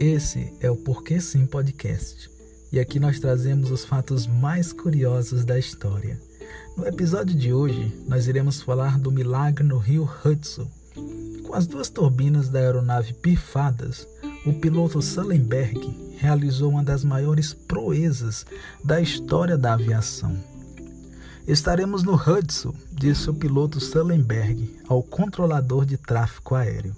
Esse é o Porquê Sim Podcast. E aqui nós trazemos os fatos mais curiosos da história. No episódio de hoje, nós iremos falar do milagre no rio Hudson. Com as duas turbinas da aeronave pifadas, o piloto Sullenberg realizou uma das maiores proezas da história da aviação. Estaremos no Hudson, disse o piloto Sullenberg ao controlador de tráfego aéreo.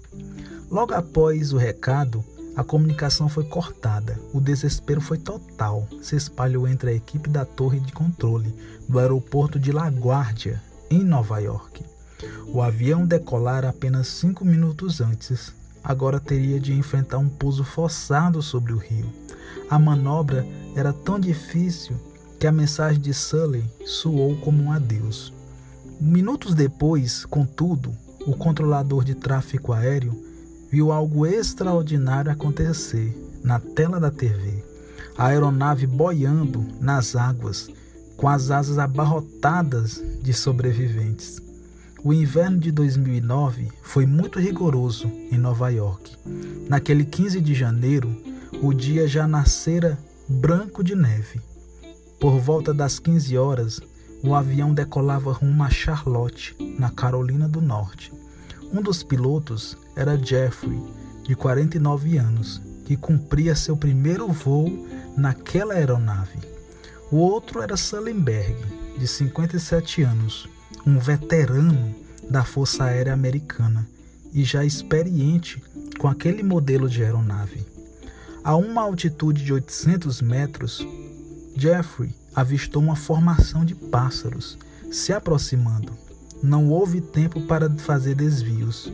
Logo após o recado, a comunicação foi cortada. O desespero foi total. Se espalhou entre a equipe da torre de controle do aeroporto de LaGuardia, em Nova York. O avião decolara apenas cinco minutos antes. Agora teria de enfrentar um pouso forçado sobre o rio. A manobra era tão difícil que a mensagem de Sully soou como um adeus. Minutos depois, contudo, o controlador de tráfego aéreo viu algo extraordinário acontecer na tela da TV. A aeronave boiando nas águas, com as asas abarrotadas de sobreviventes. O inverno de 2009 foi muito rigoroso em Nova York. Naquele 15 de janeiro, o dia já nascera branco de neve. Por volta das 15 horas, o avião decolava rumo a Charlotte, na Carolina do Norte. Um dos pilotos era Jeffrey, de 49 anos, que cumpria seu primeiro voo naquela aeronave. O outro era Sullenberg, de 57 anos, um veterano da Força Aérea Americana e já experiente com aquele modelo de aeronave. A uma altitude de 800 metros, Jeffrey avistou uma formação de pássaros se aproximando não houve tempo para fazer desvios.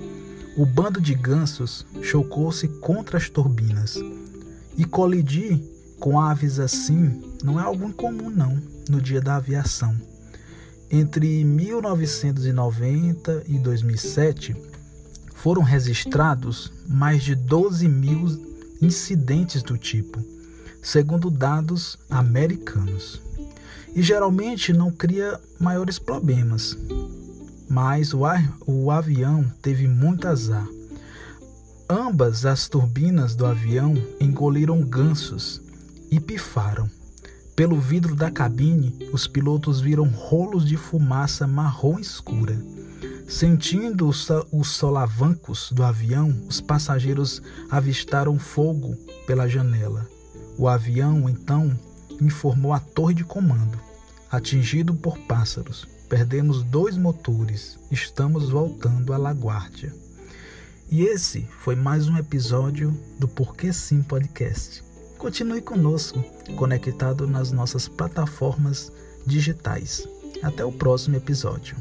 O bando de gansos chocou-se contra as turbinas. E colidir com aves assim não é algo incomum não no dia da aviação. Entre 1990 e 2007 foram registrados mais de 12 mil incidentes do tipo, segundo dados americanos. E geralmente não cria maiores problemas, mas o, ar, o avião teve muito azar. Ambas as turbinas do avião engoliram gansos e pifaram. Pelo vidro da cabine, os pilotos viram rolos de fumaça marrom escura. Sentindo os solavancos do avião, os passageiros avistaram fogo pela janela. O avião, então, informou a torre de comando, atingido por pássaros. Perdemos dois motores. Estamos voltando à Laguardia. E esse foi mais um episódio do Porquê Sim Podcast. Continue conosco, conectado nas nossas plataformas digitais. Até o próximo episódio.